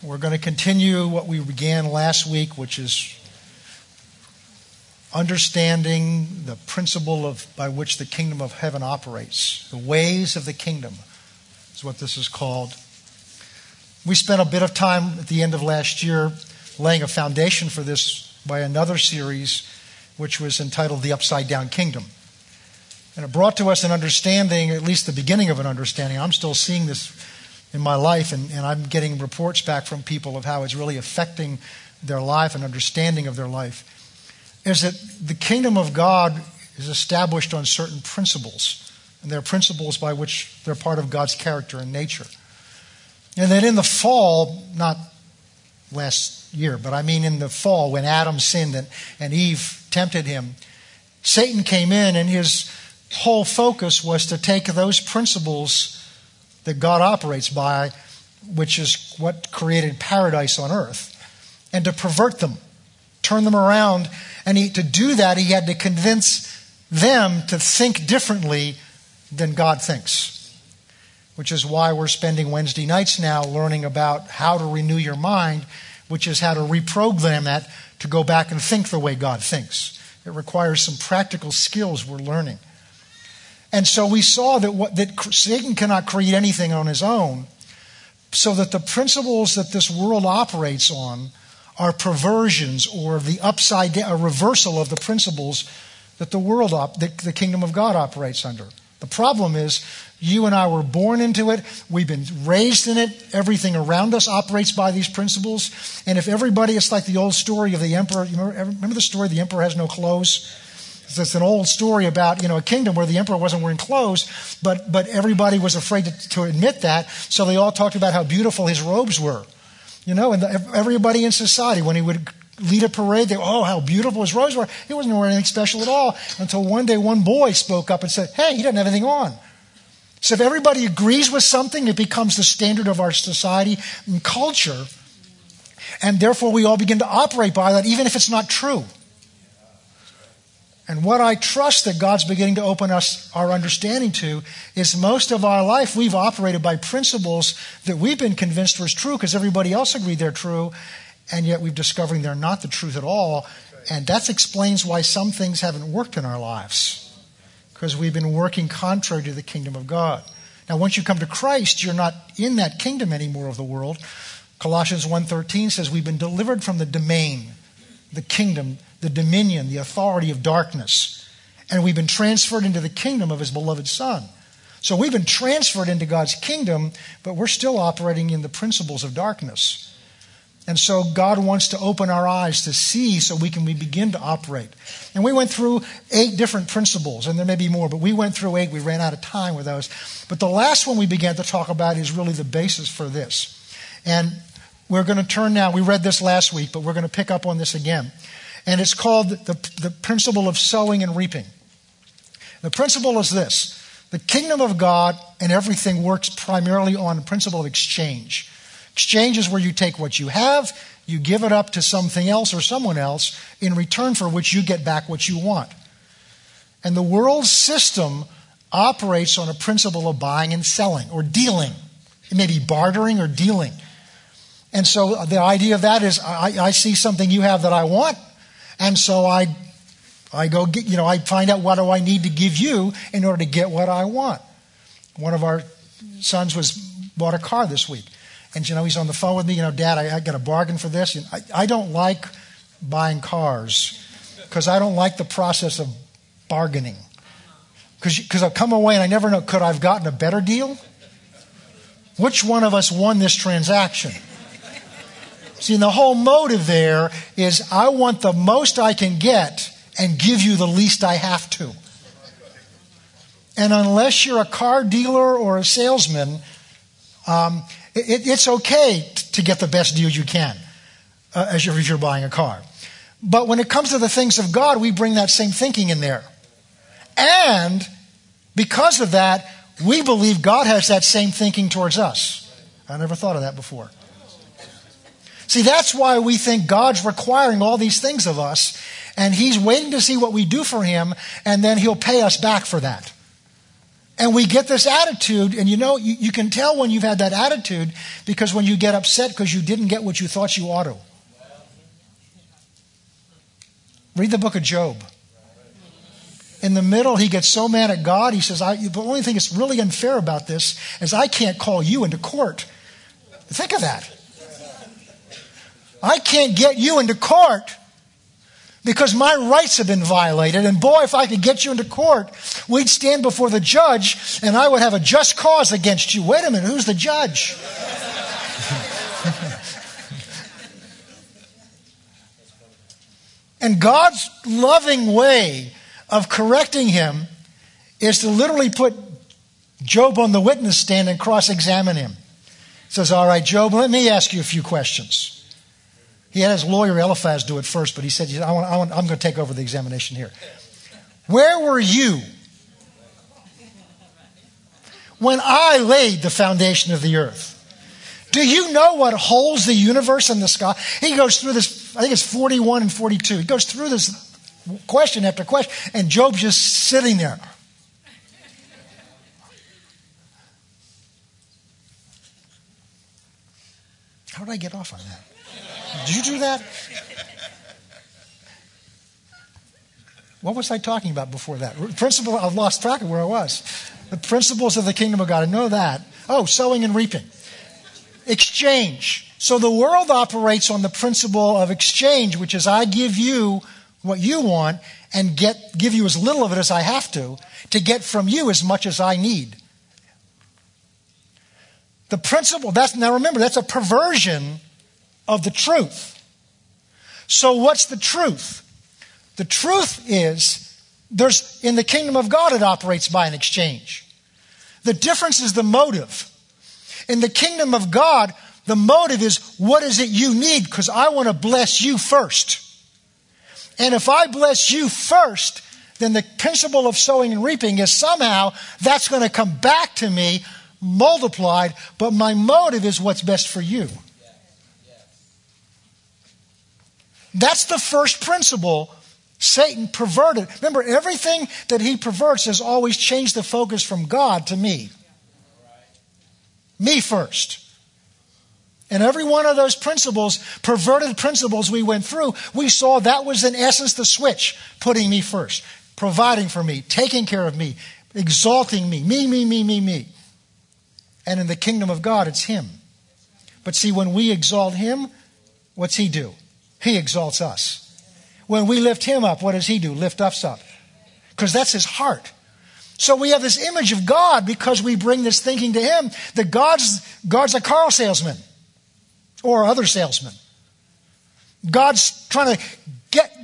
We're going to continue what we began last week, which is understanding the principle of, by which the kingdom of heaven operates. The ways of the kingdom is what this is called. We spent a bit of time at the end of last year laying a foundation for this by another series, which was entitled The Upside Down Kingdom. And it brought to us an understanding, at least the beginning of an understanding. I'm still seeing this in my life, and, and I'm getting reports back from people of how it's really affecting their life and understanding of their life, is that the kingdom of God is established on certain principles, and they're principles by which they're part of God's character and nature. And then in the fall, not last year, but I mean in the fall when Adam sinned and, and Eve tempted him, Satan came in and his whole focus was to take those principles that God operates by, which is what created paradise on earth, and to pervert them, turn them around. And he, to do that, he had to convince them to think differently than God thinks. Which is why we're spending Wednesday nights now learning about how to renew your mind, which is how to reprogram that to go back and think the way God thinks. It requires some practical skills we're learning. And so we saw that, what, that Satan cannot create anything on his own, so that the principles that this world operates on are perversions or the upside down, a reversal of the principles that the world, op, that the kingdom of God operates under. The problem is, you and I were born into it. We've been raised in it. Everything around us operates by these principles. And if everybody, it's like the old story of the emperor. You remember, remember the story? The emperor has no clothes. It's an old story about you know a kingdom where the emperor wasn't wearing clothes, but but everybody was afraid to, to admit that, so they all talked about how beautiful his robes were, you know, and the, everybody in society when he would lead a parade, they oh how beautiful his robes were. He wasn't wearing anything special at all until one day one boy spoke up and said, "Hey, he doesn't have anything on." So if everybody agrees with something, it becomes the standard of our society and culture, and therefore we all begin to operate by that, even if it's not true. And what I trust that God's beginning to open us our understanding to is most of our life we've operated by principles that we've been convinced was true because everybody else agreed they're true, and yet we've discovered they're not the truth at all. And that explains why some things haven't worked in our lives because we've been working contrary to the kingdom of God. Now, once you come to Christ, you're not in that kingdom anymore of the world. Colossians 1:13 says we've been delivered from the domain, the kingdom the dominion, the authority of darkness. And we've been transferred into the kingdom of his beloved Son. So we've been transferred into God's kingdom, but we're still operating in the principles of darkness. And so God wants to open our eyes to see so we can we begin to operate. And we went through eight different principles, and there may be more, but we went through eight. We ran out of time with those. But the last one we began to talk about is really the basis for this. And we're going to turn now, we read this last week, but we're going to pick up on this again and it's called the, the principle of sowing and reaping. The principle is this the kingdom of God and everything works primarily on the principle of exchange. Exchange is where you take what you have, you give it up to something else or someone else, in return for which you get back what you want. And the world system operates on a principle of buying and selling or dealing. It may be bartering or dealing. And so the idea of that is I, I see something you have that I want, and so I, I go get, you know, I find out what do I need to give you in order to get what I want. One of our sons was bought a car this week. And, you know, he's on the phone with me, you know, Dad, I, I got a bargain for this. And I, I don't like buying cars because I don't like the process of bargaining. Because I've come away and I never know, could I have gotten a better deal? Which one of us won this transaction? See, the whole motive there is I want the most I can get and give you the least I have to. And unless you're a car dealer or a salesman, um, it, it's okay to get the best deal you can uh, as you're, if you're buying a car. But when it comes to the things of God, we bring that same thinking in there. And because of that, we believe God has that same thinking towards us. I never thought of that before. See, that's why we think God's requiring all these things of us, and He's waiting to see what we do for Him, and then He'll pay us back for that. And we get this attitude, and you know, you, you, can tell when you've had that attitude because when you get upset because you didn't get what you thought you ought to. Read the book of Job. In the middle, he gets so mad at God, he says, The only thing that's really unfair about this is I can't call you into court. Think of that. I can't get you into court because my rights have been violated. And boy, if I could get you into court, we'd stand before the judge and I would have a just cause against you. Wait a minute, who's the judge? and God's loving way of correcting him is to literally put Job on the witness stand and cross examine him. He says, All right, Job, let me ask you a few questions. He had his lawyer Eliphaz do it first, but he said, I want, I want, I'm going to take over the examination here. Where were you when I laid the foundation of the earth? Do you know what holds the universe in the sky? He goes through this, I think it's 41 and 42. He goes through this question after question, and Job's just sitting there. How did I get off on that? Did you do that? What was I talking about before that? Principle, I've lost track of where I was. The principles of the kingdom of God. I know that. Oh, sowing and reaping. Exchange. So the world operates on the principle of exchange, which is I give you what you want and get, give you as little of it as I have to, to get from you as much as I need. The principle, that's, now remember, that's a perversion of the truth. So, what's the truth? The truth is there's in the kingdom of God it operates by an exchange. The difference is the motive. In the kingdom of God, the motive is what is it you need because I want to bless you first. And if I bless you first, then the principle of sowing and reaping is somehow that's going to come back to me multiplied, but my motive is what's best for you. That's the first principle Satan perverted. Remember, everything that he perverts has always changed the focus from God to me. Me first. And every one of those principles, perverted principles we went through, we saw that was in essence the switch, putting me first, providing for me, taking care of me, exalting me, me, me, me, me, me. And in the kingdom of God, it's Him. But see, when we exalt Him, what's He do? He exalts us. When we lift him up, what does he do? Lift us up. Because that's his heart. So we have this image of God because we bring this thinking to him that God's, God's a car salesman or other salesman. God's trying to get,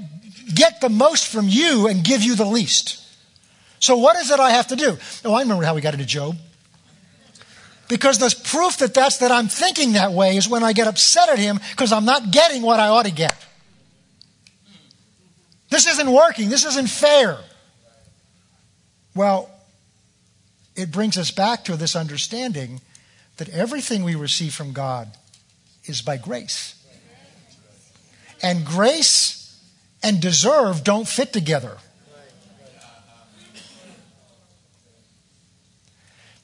get the most from you and give you the least. So what is it I have to do? Oh, I remember how we got into Job. Because the proof that that's that I'm thinking that way is when I get upset at him because I'm not getting what I ought to get. This isn't working. This isn't fair. Well, it brings us back to this understanding that everything we receive from God is by grace. And grace and deserve don't fit together.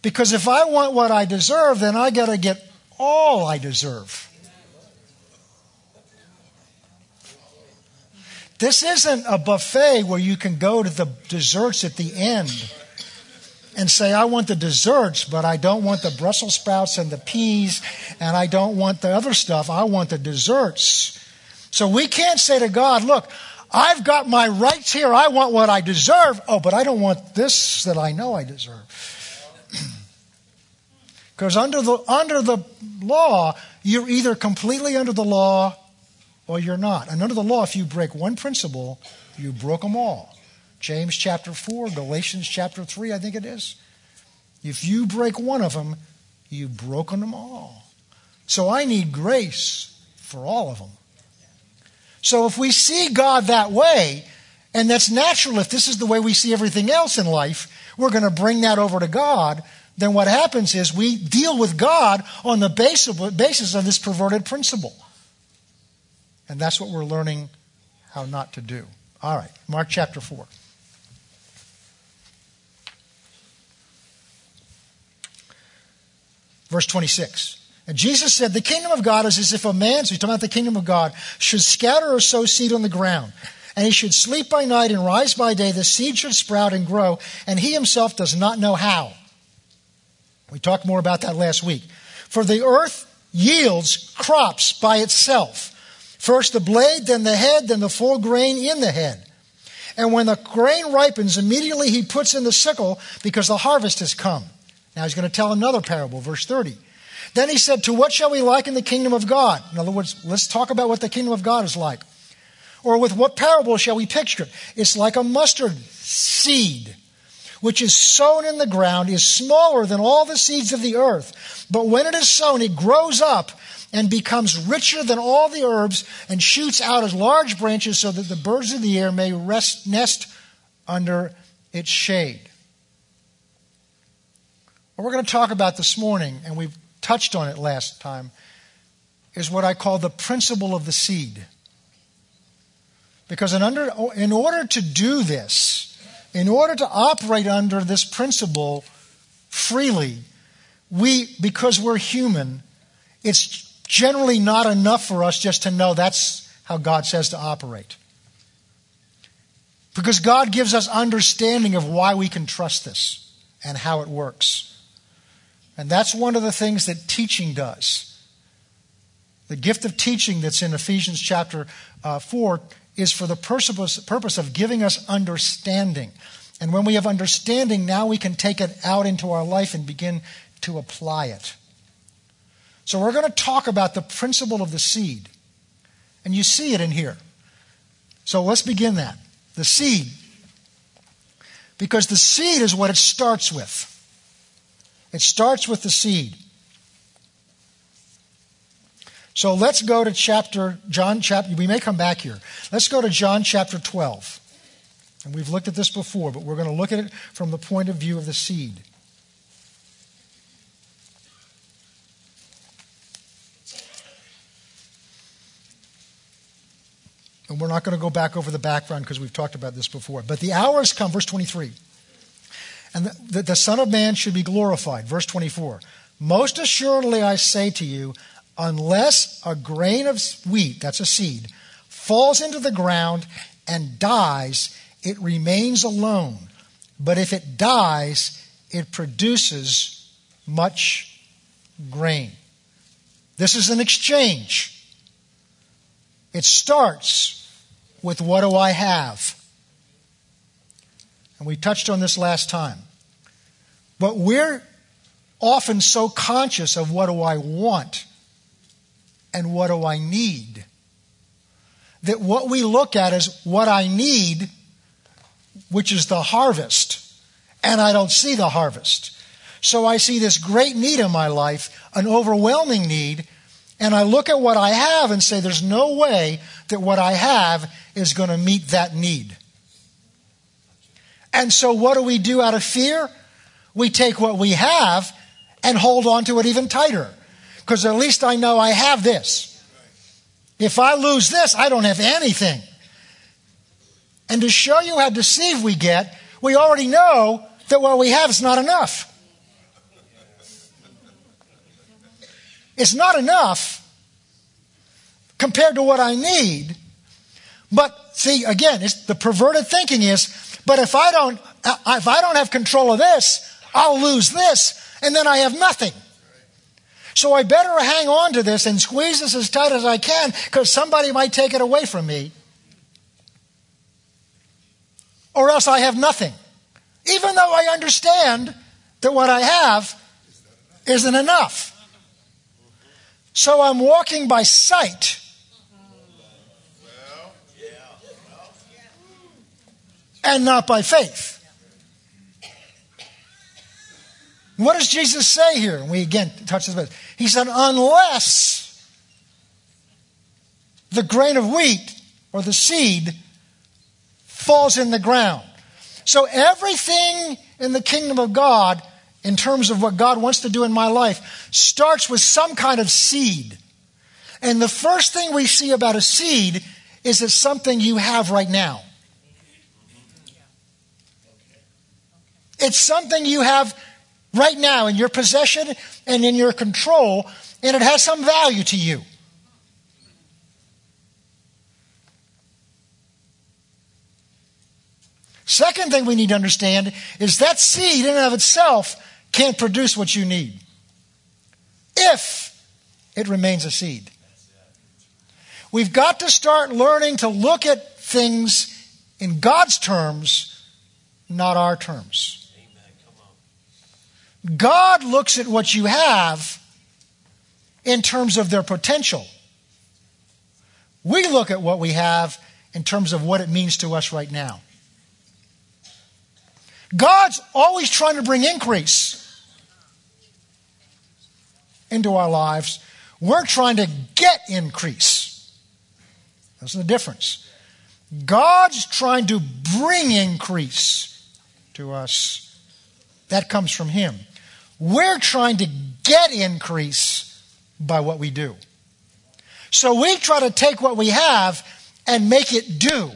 Because if I want what I deserve, then I got to get all I deserve. This isn't a buffet where you can go to the desserts at the end and say, I want the desserts, but I don't want the Brussels sprouts and the peas, and I don't want the other stuff. I want the desserts. So we can't say to God, Look, I've got my rights here. I want what I deserve. Oh, but I don't want this that I know I deserve. Because under the, under the law, you're either completely under the law or you're not. And under the law, if you break one principle, you broke them all. James chapter 4, Galatians chapter 3, I think it is. If you break one of them, you've broken them all. So I need grace for all of them. So if we see God that way, and that's natural if this is the way we see everything else in life, we're going to bring that over to God then what happens is we deal with God on the basis of this perverted principle. And that's what we're learning how not to do. All right, Mark chapter 4. Verse 26. And Jesus said, The kingdom of God is as if a man, so he's talking about the kingdom of God, should scatter or sow seed on the ground. And he should sleep by night and rise by day. The seed should sprout and grow, and he himself does not know how. We talked more about that last week. For the earth yields crops by itself. First the blade, then the head, then the full grain in the head. And when the grain ripens, immediately he puts in the sickle because the harvest has come. Now he's going to tell another parable, verse 30. Then he said, To what shall we liken the kingdom of God? In other words, let's talk about what the kingdom of God is like. Or with what parable shall we picture it? It's like a mustard seed, which is sown in the ground, is smaller than all the seeds of the earth. But when it is sown, it grows up and becomes richer than all the herbs and shoots out as large branches so that the birds of the air may rest, nest under its shade. What we're going to talk about this morning, and we've touched on it last time, is what I call the principle of the seed. Because in, under, in order to do this, in order to operate under this principle freely, we, because we're human, it's generally not enough for us just to know that's how God says to operate. Because God gives us understanding of why we can trust this and how it works. And that's one of the things that teaching does. The gift of teaching that's in Ephesians chapter uh, 4 is for the purpose, of giving us understanding. And when we have understanding, now we can take it out into our life and begin to apply it. So we're going to talk about the principle of the seed. And you see it in here. So let's begin that. The seed. Because the seed is what it starts with. It starts with the seed. So let's go to chapter, John chapter, we may come back here. Let's go to John chapter 12. And we've looked at this before, but we're going to look at it from the point of view of the seed. And we're not going to go back over the background because we've talked about this before. But the hour has come, verse 23. And the, the, the Son of Man should be glorified, verse 24. Most assuredly I say to you, unless a grain of wheat, that's a seed, falls into the ground and dies, it remains alone. But if it dies, it produces much grain. This is an exchange. It starts with what do I have? And we touched on this last time. But we're often so conscious of what do I want and what do I need that what we look at is what I need, which is the harvest, and I don't see the harvest. So I see this great need in my life, an overwhelming need, and I look at what I have and say, there's no way that what I have is going to meet that need. And so, what do we do out of fear? We take what we have and hold on to it even tighter. Because at least I know I have this. If I lose this, I don't have anything. And to show you how deceived we get, we already know that what we have is not enough. It's not enough compared to what I need. But see, again, the perverted thinking is, but if I don't, uh, if I don't have control of this, I'll lose this, and then I have nothing. So I better hang on to this and squeeze this as tight as I can because somebody might take it away from me. Or else I have nothing. Even though I understand that what I have isn't enough. So I'm walking by sight. And not by faith. What does Jesus say here? We again touch this. He said, unless the grain of wheat or the seed falls in the ground. So everything in the kingdom of God in terms of what God wants to do in my life starts with some kind of seed. And the first thing we see about a seed is it's something you have right now. It's something you have right now in your possession and in your control, and it has some value to you. Second thing we need to understand is that seed in and of itself can't produce what you need if it remains a seed. We've got to start learning to look at things in God's terms, not our terms. God looks at what you have in terms of their potential. We look at what we have in terms of what it means to us right now. God's always trying to bring increase into our lives. We're trying to get increase. That's the difference. God's trying to bring increase to us. That comes from Him. We're trying to get increase by what we do. So we try to take what we have and make it do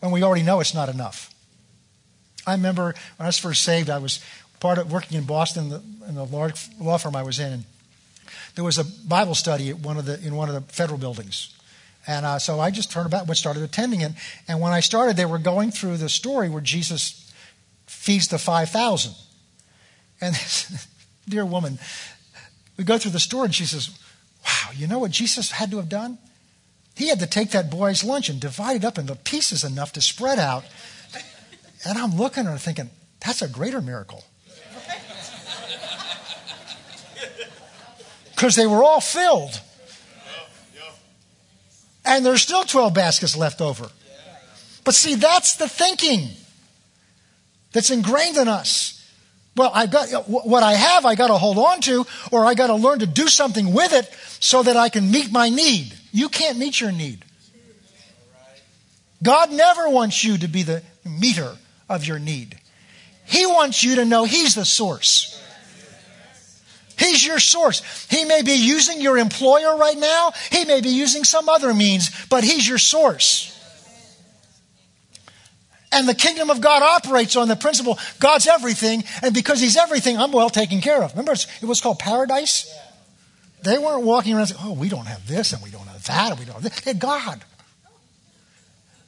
when we already know it's not enough. I remember when I was first saved, I was part of working in Boston the, in the large law firm I was in. And there was a Bible study at one of the, in one of the federal buildings. And uh, so I just turned about and started attending it. And when I started, they were going through the story where Jesus feeds the 5,000. And this dear woman, we go through the story and she says, Wow, you know what Jesus had to have done? He had to take that boy's lunch and divide it up into pieces enough to spread out. And I'm looking at her thinking, that's a greater miracle. Because they were all filled. And there's still 12 baskets left over. But see, that's the thinking that's ingrained in us. Well, I got what I have, I got to hold on to, or I got to learn to do something with it so that I can meet my need. You can't meet your need. God never wants you to be the meter of your need. He wants you to know He's the source. He's your source. He may be using your employer right now. He may be using some other means, but He's your source. And the kingdom of God operates on the principle God's everything, and because He's everything, I'm well taken care of. Remember, it was called paradise? They weren't walking around saying, oh, we don't have this and we don't have that and we don't have this. They had God.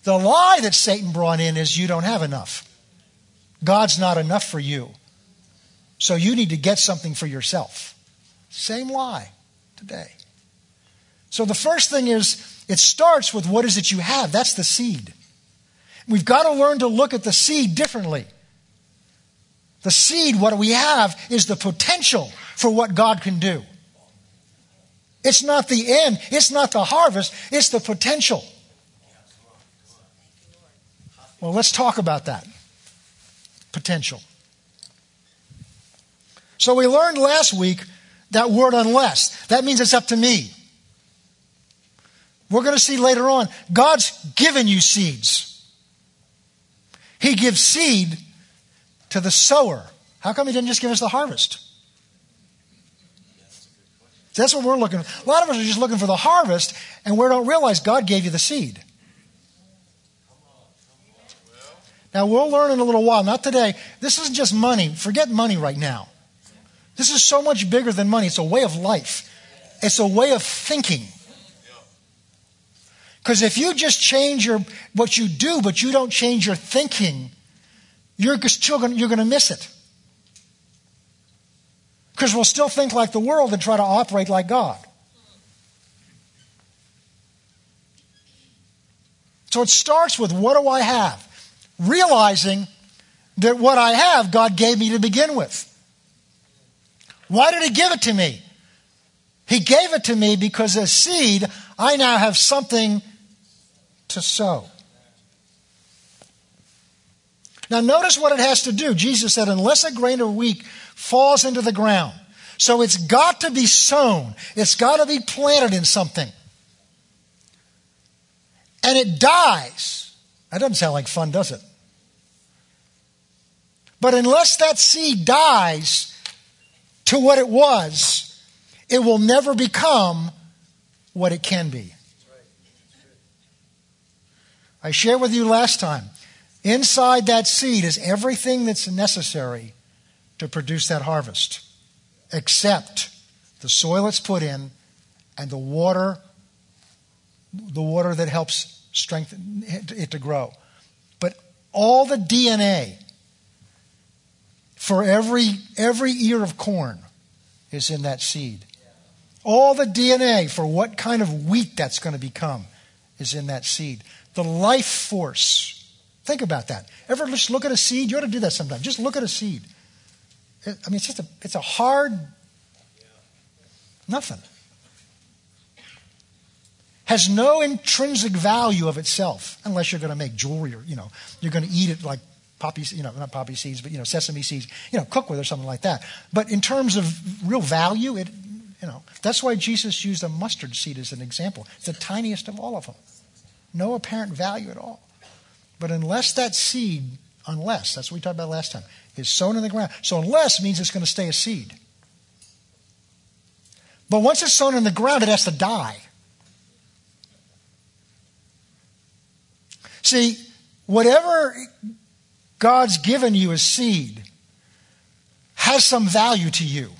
The lie that Satan brought in is you don't have enough. God's not enough for you. So you need to get something for yourself. Same lie today. So the first thing is it starts with what is it you have? That's the seed. We've got to learn to look at the seed differently. The seed, what we have, is the potential for what God can do. It's not the end, it's not the harvest, it's the potential. Well, let's talk about that potential. So we learned last week that word unless. That means it's up to me. We're going to see later on, God's given you seeds. He gives seed to the sower. How come He didn't just give us the harvest? That's what we're looking for. A lot of us are just looking for the harvest, and we don't realize God gave you the seed. Now, we'll learn in a little while, not today. This isn't just money. Forget money right now. This is so much bigger than money. It's a way of life, it's a way of thinking. Because if you just change your, what you do, but you don't change your thinking, you're still going, you're going to miss it. Because we'll still think like the world and try to operate like God. So it starts with what do I have? Realizing that what I have, God gave me to begin with. Why did He give it to me? He gave it to me because as seed, I now have something to sow. Now, notice what it has to do. Jesus said, unless a grain of wheat falls into the ground. So it's got to be sown, it's got to be planted in something. And it dies. That doesn't sound like fun, does it? But unless that seed dies to what it was, it will never become what it can be. I shared with you last time. Inside that seed is everything that's necessary to produce that harvest, except the soil it's put in and the water, the water that helps strengthen it to grow. But all the DNA for every, every ear of corn is in that seed. All the DNA for what kind of wheat that's going to become is in that seed. The life force. Think about that. Ever just look at a seed? You ought to do that sometime. Just look at a seed. I mean, it's just a, it's a hard nothing. Has no intrinsic value of itself, unless you're going to make jewelry or, you know, you're going to eat it like poppy, you know, not poppy seeds, but, you know, sesame seeds, you know, cook with or something like that. But in terms of real value, it, you know, that's why Jesus used a mustard seed as an example. It's the tiniest of all of them. No apparent value at all. But unless that seed, unless, that's what we talked about last time, is sown in the ground. So unless means it's going to stay a seed. But once it's sown in the ground, it has to die. See, whatever God's given you as seed has some value to you.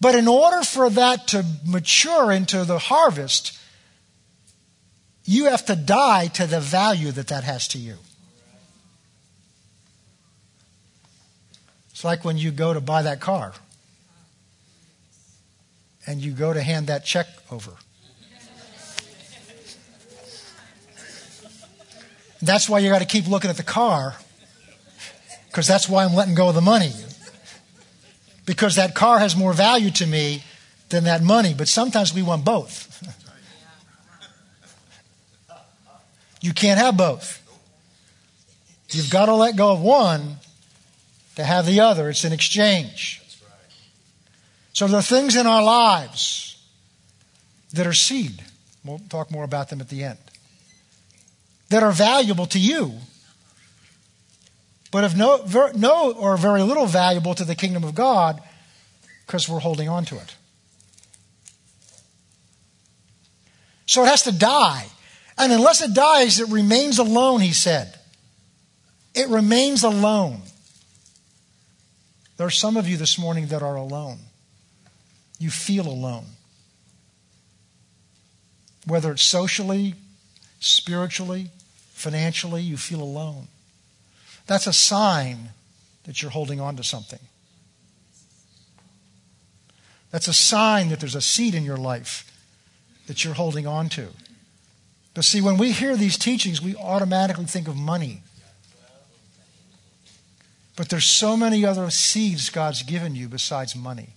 But in order for that to mature into the harvest, you have to die to the value that that has to you. It's like when you go to buy that car and you go to hand that check over. That's why you got to keep looking at the car, because that's why I'm letting go of the money. Because that car has more value to me than that money, but sometimes we want both. you can't have both. You've got to let go of one to have the other. It's an exchange. So there are things in our lives that are seed. We'll talk more about them at the end that are valuable to you, but of no, no or very little valuable to the kingdom of God because we're holding on to it. So it has to die. And unless it dies, it remains alone, he said. It remains alone. There are some of you this morning that are alone. You feel alone. Whether it's socially, spiritually, financially, you feel alone. That's a sign that you're holding on to something. That's a sign that there's a seed in your life that you're holding on to. But see, when we hear these teachings, we automatically think of money. But there's so many other seeds God's given you besides money.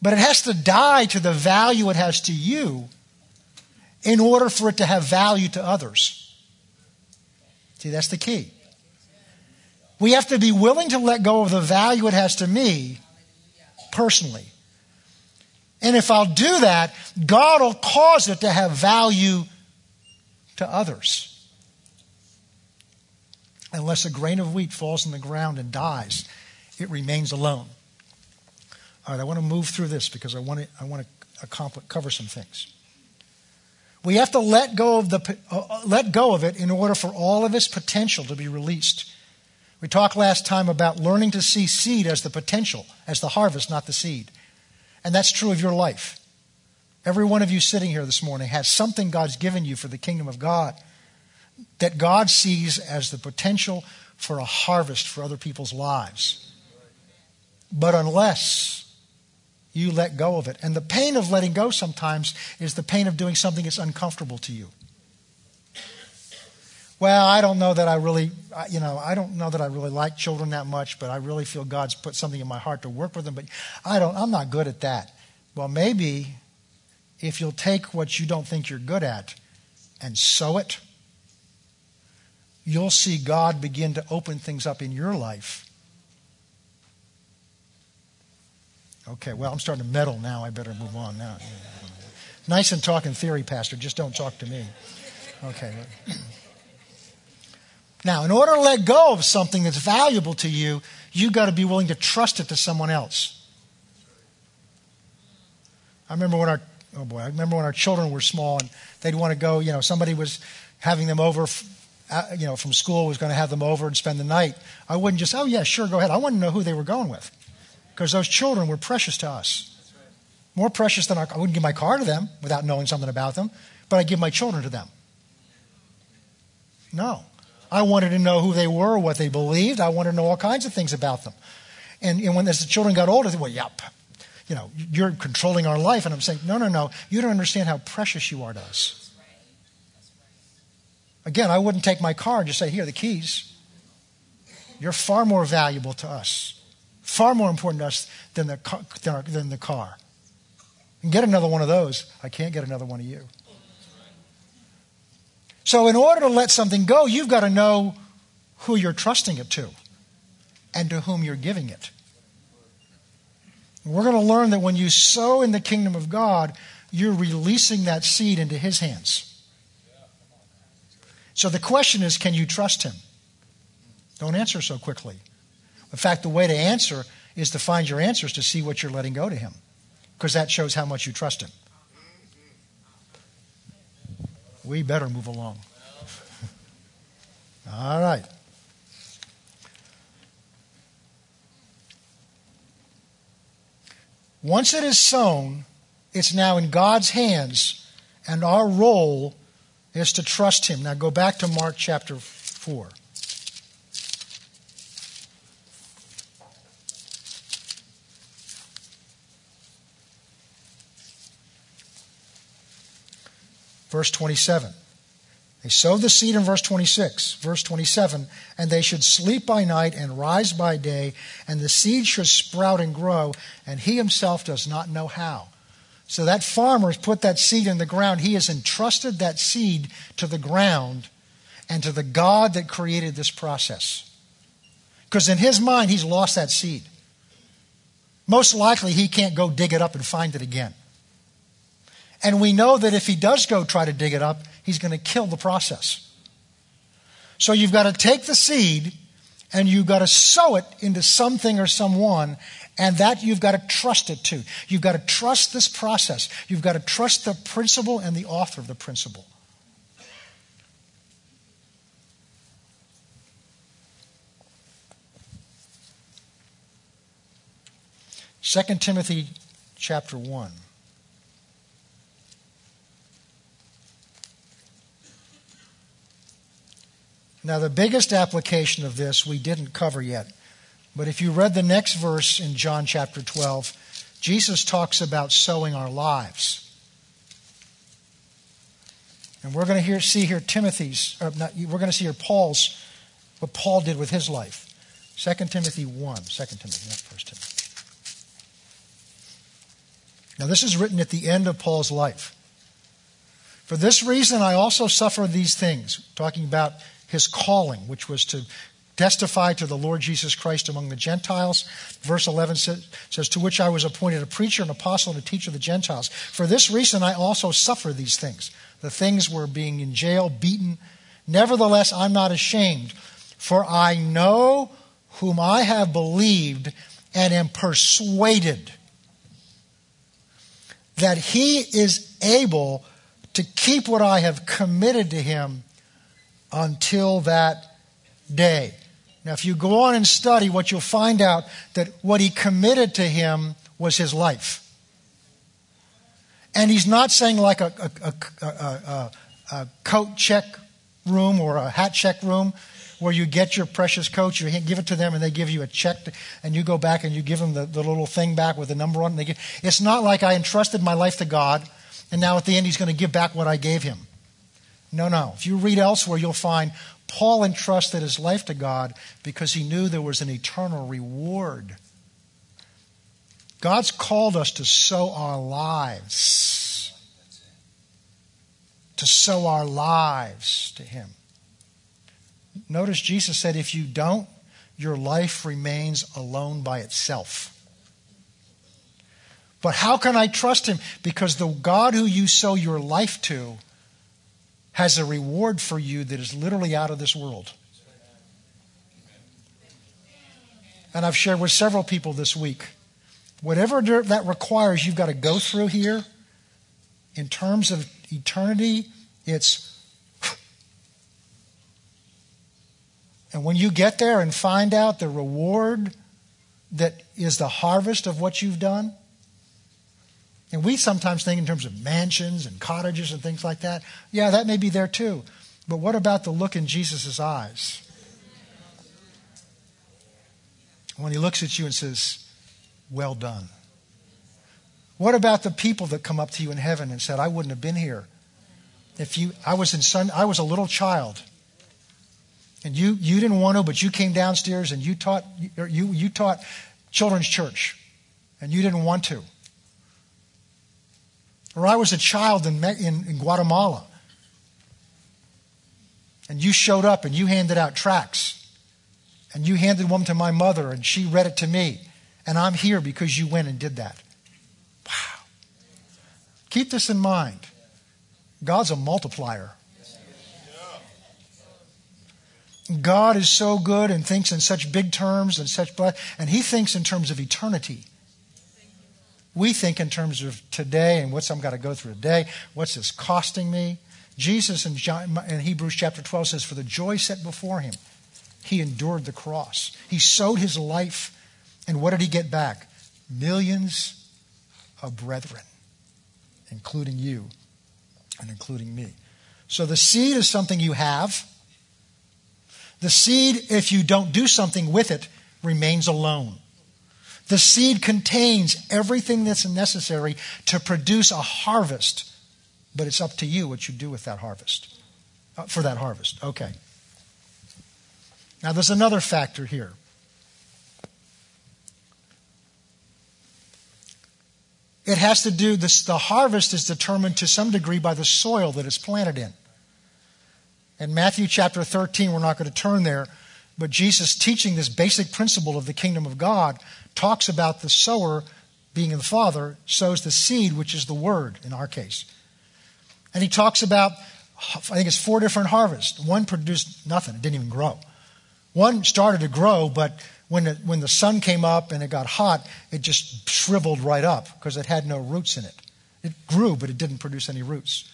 But it has to die to the value it has to you in order for it to have value to others. See, that's the key. We have to be willing to let go of the value it has to me personally. And if I'll do that, God will cause it to have value to others. Unless a grain of wheat falls in the ground and dies, it remains alone. All right, I want to move through this because I want to, I want to cover some things. We have to let go of the uh, let go of it in order for all of its potential to be released. We talked last time about learning to see seed as the potential, as the harvest, not the seed. And that's true of your life. Every one of you sitting here this morning has something God's given you for the kingdom of God that God sees as the potential for a harvest for other people's lives. But unless you let go of it. And the pain of letting go sometimes is the pain of doing something that's uncomfortable to you. Well, I don't know that I really, you know, I don't know that I really like children that much, but I really feel God's put something in my heart to work with them, but I don't, I'm not good at that. Well, maybe if you'll take what you don't think you're good at and sow it, you'll see God begin to open things up in your life Okay, well, I'm starting to meddle now. I better move on now. Nice and talking theory, Pastor. Just don't talk to me. Okay. Now, in order to let go of something that's valuable to you, you've got to be willing to trust it to someone else. I remember when our oh boy, I remember when our children were small and they'd want to go, you know, somebody was having them over, uh, you know, from school was going to have them over and spend the night. I wouldn't just, oh yeah, sure, go ahead. I wanted to know who they were going with because those children were precious to us. More precious than our, I wouldn't give my car to them without knowing something about them, but I'd give my children to them. No. I wanted to know who they were, what they believed. I wanted to know all kinds of things about them. And, and when the children got older, they said, well, yep, you know, you're controlling our life. And I'm saying, no, no, no. You don't understand how precious you are to us. Again, I wouldn't take my car and just say, here are the keys. You're far more valuable to us, far more important to us than the, than, our, than the car. And get another one of those. I can't get another one of you. So, in order to let something go, you've got to know who you're trusting it to and to whom you're giving it. We're going to learn that when you sow in the kingdom of God, you're releasing that seed into His hands. So the question is can you trust Him? Don't answer so quickly. In fact, the way to answer is to find your answers to see what you're letting go to Him, because that shows how much you trust Him. We better move along. All right. Once it is sown, it's now in God's hands, and our role is to trust Him. Now go back to Mark chapter 4. Verse 27. They sowed the seed in verse 26, verse 27, and they should sleep by night and rise by day, and the seed should sprout and grow, and he himself does not know how. So that farmer has put that seed in the ground. He has entrusted that seed to the ground and to the God that created this process. Because in his mind, he's lost that seed. Most likely, he can't go dig it up and find it again. And we know that if he does go try to dig it up, he's going to kill the process. So you've got to take the seed and you've got to sow it into something or someone, and that you've got to trust it to. You've got to trust this process. You've got to trust the principle and the author of the principle. Second Timothy chapter 1. Now, the biggest application of this we didn't cover yet. But if you read the next verse in John chapter 12, Jesus talks about sowing our lives. And we're going to hear, see here Timothy's, uh, not, we're going to see here Paul's, what Paul did with his life. 2 Timothy 1. 2 Timothy, not 1 Timothy. Now, this is written at the end of Paul's life. For this reason, I also suffer these things, talking about his calling, which was to testify to the Lord Jesus Christ among the Gentiles. Verse 11 says, To which I was appointed a preacher, an apostle, and a teacher of the Gentiles. For this reason I also suffer these things. The things were being in jail, beaten. Nevertheless, I'm not ashamed, for I know whom I have believed and am persuaded that he is able to keep what I have committed to him until that day. Now, if you go on and study, what you'll find out that what he committed to him was his life. And he's not saying like a, a, a, a coat check room or a hat check room where you get your precious coat, you give it to them, and they give you a check, to, and you go back and you give them the, the little thing back with the number on it. It's not like I entrusted my life to God, and now at the end he's going to give back what I gave him. No, no. If you read elsewhere, you'll find Paul entrusted his life to God because he knew there was an eternal reward. God's called us to sow our lives, to sow our lives to Him. Notice Jesus said, if you don't, your life remains alone by itself. But how can I trust Him? Because the God who you sow your life to has a reward for you that is literally out of this world. And I've shared with several people this week whatever that requires, you've got to go through here, in terms of eternity, it's. And when you get there and find out the reward that is the harvest of what you've done, and we sometimes think in terms of mansions and cottages and things like that. Yeah, that may be there too. But what about the look in Jesus' eyes? When he looks at you and says, Well done. What about the people that come up to you in heaven and said, I wouldn't have been here if you I was in sun I was a little child. And you you didn't want to, but you came downstairs and you taught you you taught children's church. And you didn't want to. Or I was a child in, in, in Guatemala. And you showed up and you handed out tracts. And you handed one to my mother and she read it to me. And I'm here because you went and did that. Wow. Keep this in mind. God's a multiplier. God is so good and thinks in such big terms and such, and He thinks in terms of eternity. We think in terms of today and what's I'm got to go through today. What's this costing me? Jesus in, John, in Hebrews chapter 12 says, For the joy set before him, he endured the cross. He sowed his life. And what did he get back? Millions of brethren, including you and including me. So the seed is something you have. The seed, if you don't do something with it, remains alone. The seed contains everything that's necessary to produce a harvest, but it's up to you what you do with that harvest, uh, for that harvest. Okay. Now, there's another factor here. It has to do, this, the harvest is determined to some degree by the soil that it's planted in. In Matthew chapter 13, we're not going to turn there, but Jesus teaching this basic principle of the kingdom of God talks about the sower being the Father sows the seed, which is the word in our case. And he talks about, I think it's four different harvests. One produced nothing, it didn't even grow. One started to grow, but when when the sun came up and it got hot, it just shriveled right up because it had no roots in it. It grew, but it didn't produce any roots.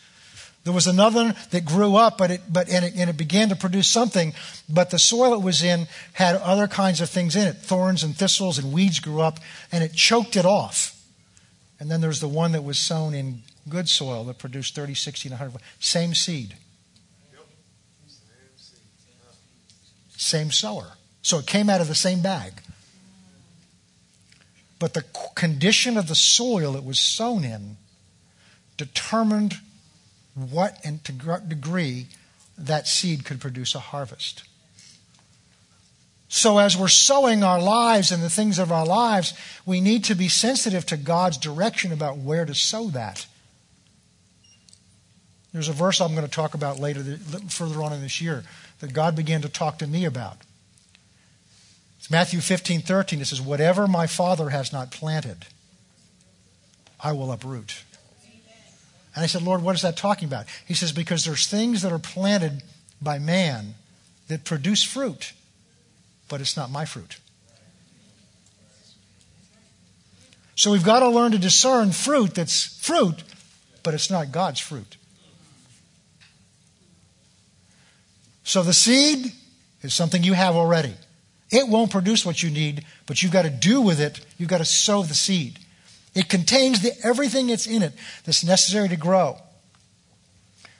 There was another that grew up, but it, but, and it, and it began to produce something, but the soil it was in had other kinds of things in it. Thorns and thistles and weeds grew up, and it choked it off. And then there's the one that was sown in good soil that produced 30, 60, and 100. Same seed. Same sower. So it came out of the same bag. But the condition of the soil it was sown in determined what and to what degree that seed could produce a harvest. So, as we're sowing our lives and the things of our lives, we need to be sensitive to God's direction about where to sow that. There's a verse I'm going to talk about later, further on in this year, that God began to talk to me about. It's Matthew 15, 13. It says, Whatever my Father has not planted, I will uproot. And I said, Lord, what is that talking about? He says, Because there's things that are planted by man that produce fruit, but it's not my fruit. So we've got to learn to discern fruit that's fruit, but it's not God's fruit. So the seed is something you have already. It won't produce what you need, but you've got to do with it. You've got to sow the seed. It contains the, everything that's in it that's necessary to grow.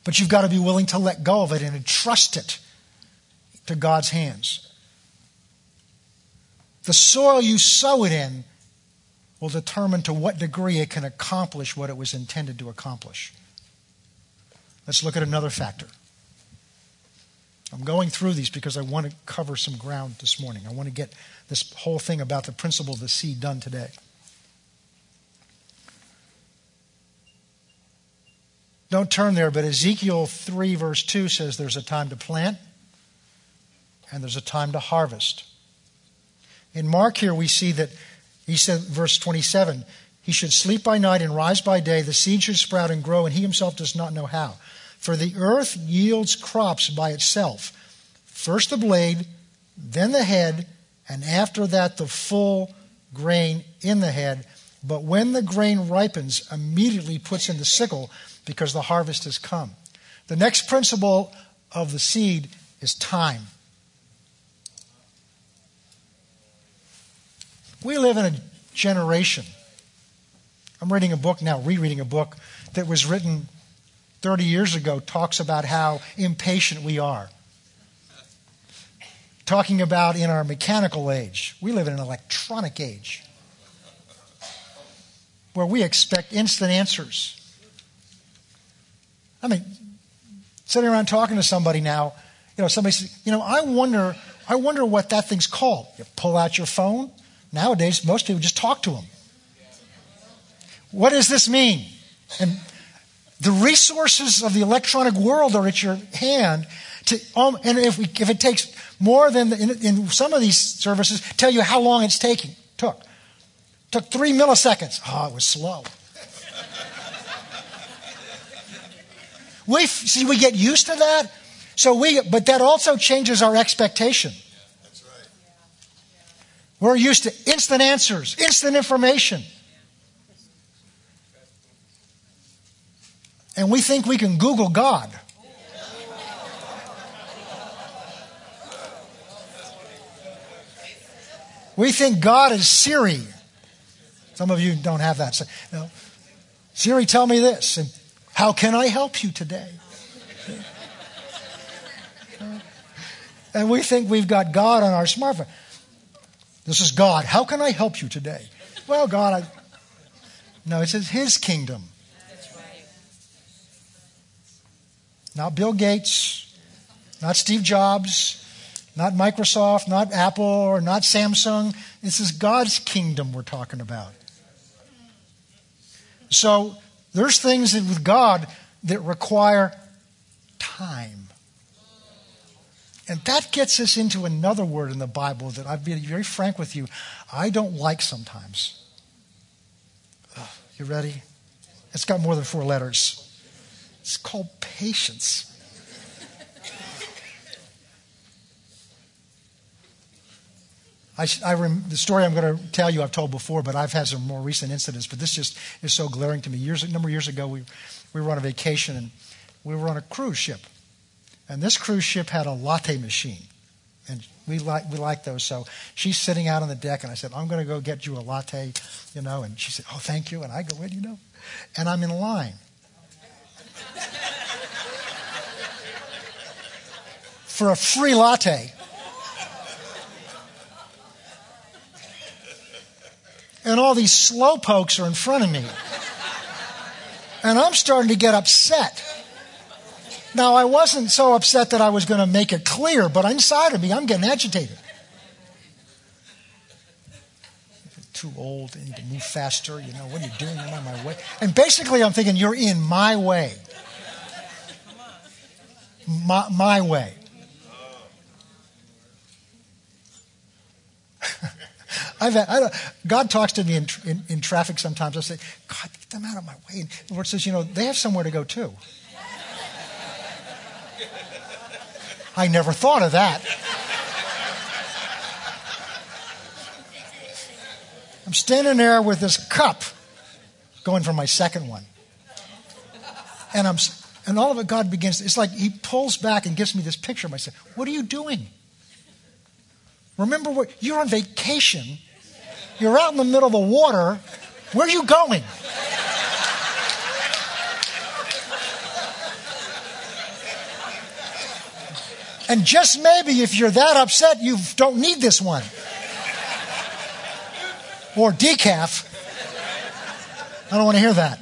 But you've got to be willing to let go of it and entrust it to God's hands. The soil you sow it in will determine to what degree it can accomplish what it was intended to accomplish. Let's look at another factor. I'm going through these because I want to cover some ground this morning. I want to get this whole thing about the principle of the seed done today. Don't turn there, but Ezekiel 3, verse 2 says there's a time to plant and there's a time to harvest. In Mark here, we see that he said, verse 27, he should sleep by night and rise by day. The seed should sprout and grow, and he himself does not know how. For the earth yields crops by itself first the blade, then the head, and after that the full grain in the head. but when the grain ripens, immediately puts in the sickle because the harvest has come. The next principle of the seed is time. We live in a generation. I'm reading a book now, rereading a book that was written 30 years ago, talks about how impatient we are. Talking about in our mechanical age, we live in an electronic age where we expect instant answers. I mean, sitting around talking to somebody now, you know, somebody says, you know, I wonder, I wonder what that thing's called. You pull out your phone. Nowadays, most people just talk to them. What does this mean? And the resources of the electronic world are at your hand. To, um, and if, we, if it takes more than the, in, in, some of these services, tell you how long it's taking took. Took three milliseconds. Oh, it was slow. We see we get used to that. So we, but that also changes our expectation. We're used to instant answers, instant information. And we think we can Google God. We think God is Siri. Some of you don't have that. So, you Siri, tell me this. And how can I help you today? and we think we've got God on our smartphone. This is God. How can I help you today? Well, God, I. No, it says His kingdom. Not Bill Gates, not Steve Jobs, not Microsoft, not Apple, or not Samsung. This is God's kingdom we're talking about. So there's things with God that require time. And that gets us into another word in the Bible that I'll be very frank with you, I don't like sometimes. You ready? It's got more than four letters. It's called patience. I, I rem, the story I'm going to tell you I've told before, but I've had some more recent incidents. But this just is so glaring to me. Years, a number of years ago, we, we were on a vacation and we were on a cruise ship. And this cruise ship had a latte machine. And we like we like those. So she's sitting out on the deck, and I said, "I'm going to go get you a latte," you know. And she said, "Oh, thank you." And I go in, you know, and I'm in line. For a free latte. And all these slow pokes are in front of me. And I'm starting to get upset. Now, I wasn't so upset that I was going to make it clear, but inside of me, I'm getting agitated. Too old, need to move faster. You know, what are you doing? I'm on my way. And basically, I'm thinking, you're in my way. My, my way. I've had, I God talks to me in, in, in, traffic sometimes. I say, God, get them out of my way. And the Lord says, you know, they have somewhere to go too. I never thought of that. I'm standing there with this cup going for my second one. And I'm and all of it God begins it's like he pulls back and gives me this picture of myself. What are you doing? Remember what you're on vacation. You're out in the middle of the water. Where are you going? And just maybe if you're that upset, you don't need this one. Or decaf. I don't want to hear that.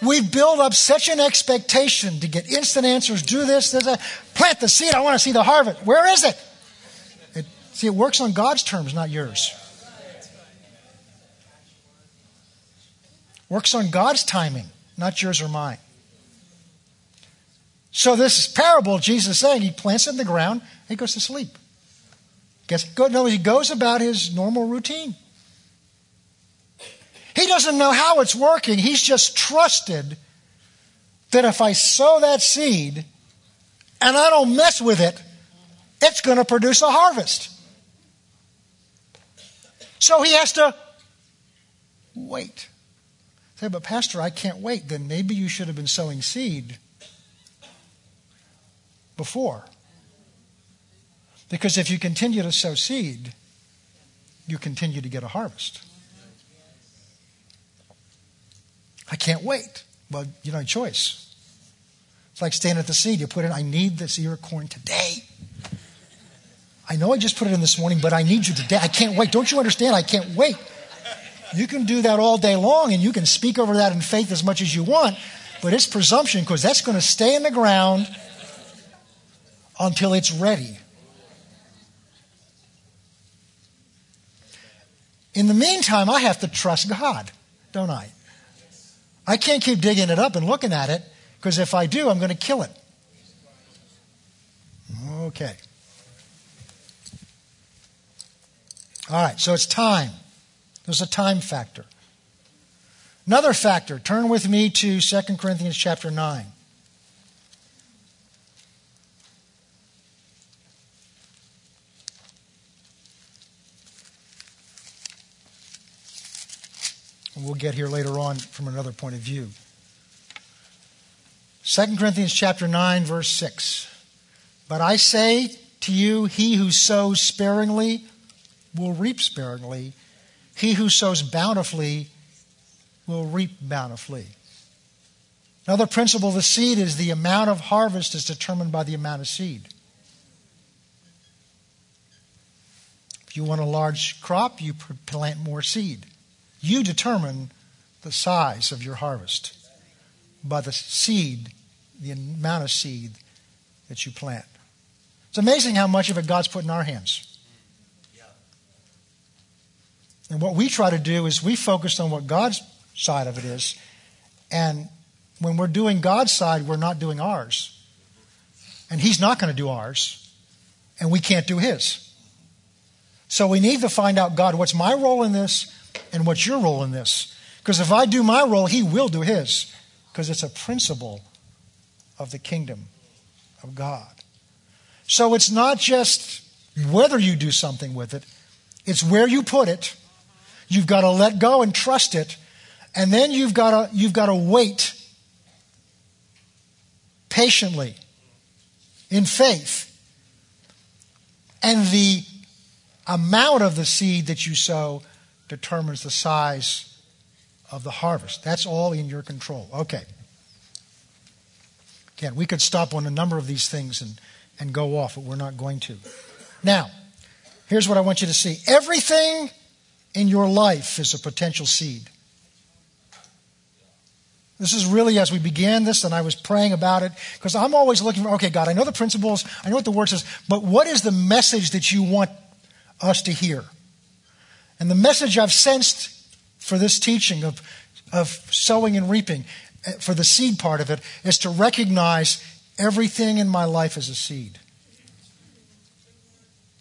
We build up such an expectation to get instant answers. Do this, this, that. Plant the seed. I want to see the harvest. Where is it? See, it works on God's terms, not yours. Works on God's timing, not yours or mine. So this parable, Jesus is saying, he plants it in the ground, he goes to sleep. Guess no, he goes about his normal routine. He doesn't know how it's working. He's just trusted that if I sow that seed and I don't mess with it, it's going to produce a harvest. So he has to wait. Say, but Pastor, I can't wait. Then maybe you should have been sowing seed before. Because if you continue to sow seed, you continue to get a harvest. I can't wait. Well, you don't have choice. It's like standing at the seed. You put in, I need this ear of corn today. I know I just put it in this morning, but I need you today. I can't wait. Don't you understand? I can't wait. You can do that all day long and you can speak over that in faith as much as you want, but it's presumption because that's going to stay in the ground until it's ready. In the meantime, I have to trust God, don't I? I can't keep digging it up and looking at it because if I do, I'm going to kill it. Okay. All right, so it's time. There's a time factor. Another factor, turn with me to 2 Corinthians chapter 9. And we'll get here later on from another point of view. 2 Corinthians chapter 9 verse 6. But I say to you he who sows sparingly will reap sparingly. He who sows bountifully will reap bountifully. Another principle of the seed is the amount of harvest is determined by the amount of seed. If you want a large crop, you plant more seed. You determine the size of your harvest by the seed, the amount of seed that you plant. It's amazing how much of it God's put in our hands. And what we try to do is we focus on what God's side of it is. And when we're doing God's side, we're not doing ours. And He's not going to do ours. And we can't do His. So we need to find out God, what's my role in this? and what's your role in this? Because if I do my role, he will do his, because it's a principle of the kingdom of God. So it's not just whether you do something with it, it's where you put it. You've got to let go and trust it, and then you've got to, you've got to wait patiently in faith. And the amount of the seed that you sow determines the size of the harvest. That's all in your control. Okay. Again, we could stop on a number of these things and, and go off, but we're not going to. Now, here's what I want you to see everything in your life is a potential seed. This is really as we began this, and I was praying about it, because I'm always looking for, okay, God, I know the principles, I know what the word says, but what is the message that you want us to hear? And the message I've sensed for this teaching of, of sowing and reaping, eh, for the seed part of it, is to recognize everything in my life as a seed.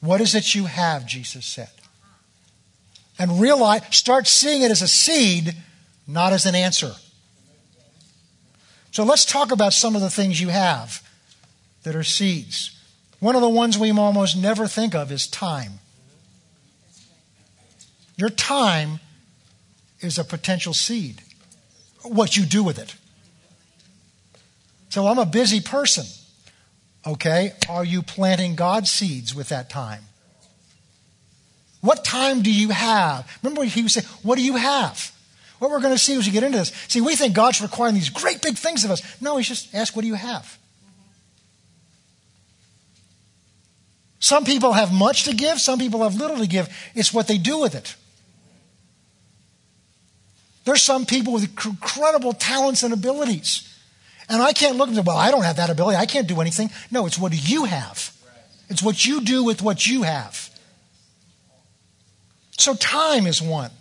What is it you have, Jesus said? And realize, start seeing it as a seed, not as an answer. So let's talk about some of the things you have that are seeds. One of the ones we almost never think of is time. Your time is a potential seed. What you do with it. So I'm a busy person. Okay, are you planting God's seeds with that time? What time do you have? Remember he would say, What do you have? What we're going to see as we get into this. See, we think God's requiring these great big things of us. No, he's just ask, What do you have? Some people have much to give, some people have little to give. It's what they do with it. There's some people with incredible talents and abilities. And I can't look and say, well, I don't have that ability. I can't do anything. No, it's what you have. It's what you do with what you have. So time is one.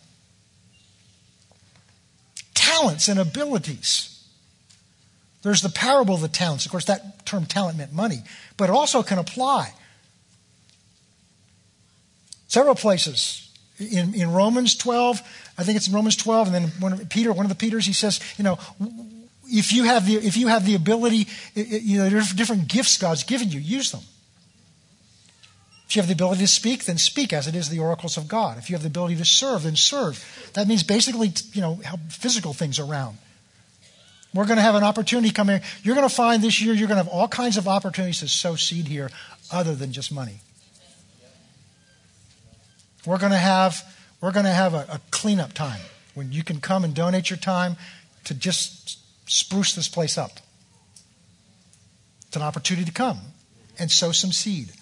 Talents and abilities. There's the parable of the talents. Of course, that term talent meant money, but it also can apply. Several places in, in Romans 12, I think it's in Romans 12, and then one of, Peter, one of the Peters, he says, you know, if you have the, if you have the ability, you know, there's different gifts God's given you, use them. If you have the ability to speak, then speak as it is the oracles of God. If you have the ability to serve, then serve. That means basically, you know, help physical things around. We're going to have an opportunity here. You're going to find this year you're going to have all kinds of opportunities to sow seed here other than just money. We're going to have, we're going to have a, a cleanup time when you can come and donate your time to just spruce this place up. It's an opportunity to come and sow some seed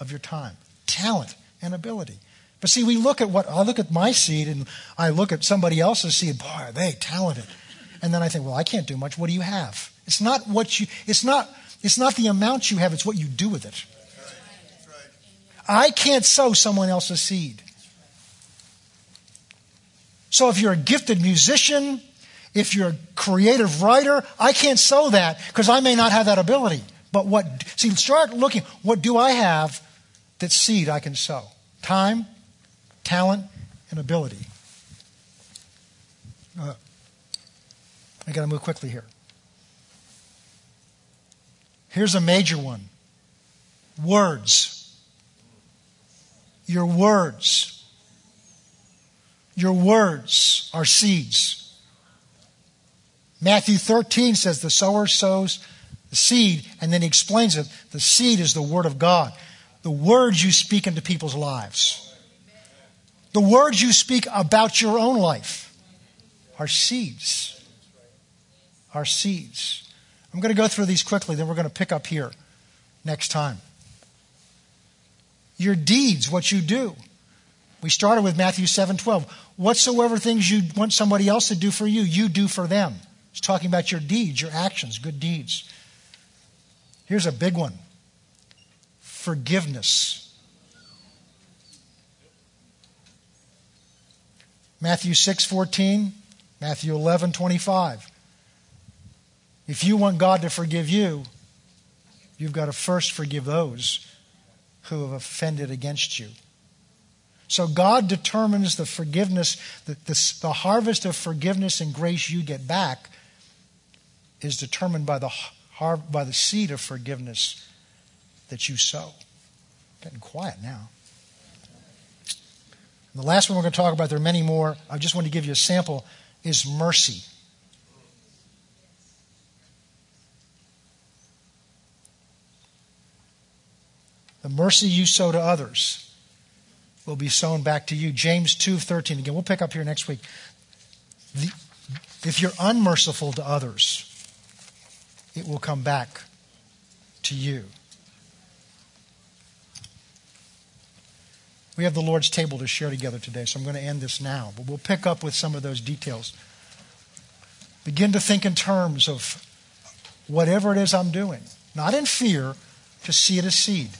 of your time, talent, and ability. But see, we look at what I look at my seed and I look at somebody else's seed. Boy, are they talented? And then I think, well, I can't do much. What do you have? It's not what you. It's not. It's not the amount you have. It's what you do with it. I can't sow someone else's seed. So if you're a gifted musician, if you're a creative writer, I can't sow that because I may not have that ability. But what, see, start looking, what do I have that seed I can sow? Time, talent, and ability. Uh, I got to move quickly here. Here's a major one words. Your words. Your words are seeds. Matthew 13 says the sower sows the seed, and then he explains it. The seed is the Word of God. The words you speak into people's lives. The words you speak about your own life are seeds. Are seeds. I'm going to go through these quickly, then we're going to pick up here next time. Your deeds, what you do. We started with Matthew 7 12. Whatsoever things you want somebody else to do for you, you do for them. It's talking about your deeds, your actions, good deeds. Here's a big one forgiveness. Matthew 6 14, Matthew 11 25. If you want God to forgive you, you've got to first forgive those who have offended against you. So God determines the forgiveness, the, the, the, harvest of forgiveness and grace you get back is determined by the by the seed of forgiveness that you sow. Getting quiet now. And the last one we're going to talk about, there are many more. I just want to give you a sample, is mercy. The mercy you sow to others will be sown back to you. James 2:13. Again, we'll pick up here next week. The, if you're unmerciful to others, it will come back to you. We have the Lord's table to share together today, so I'm going to end this now, but we'll pick up with some of those details. Begin to think in terms of whatever it is I'm doing, not in fear, to see it as seed.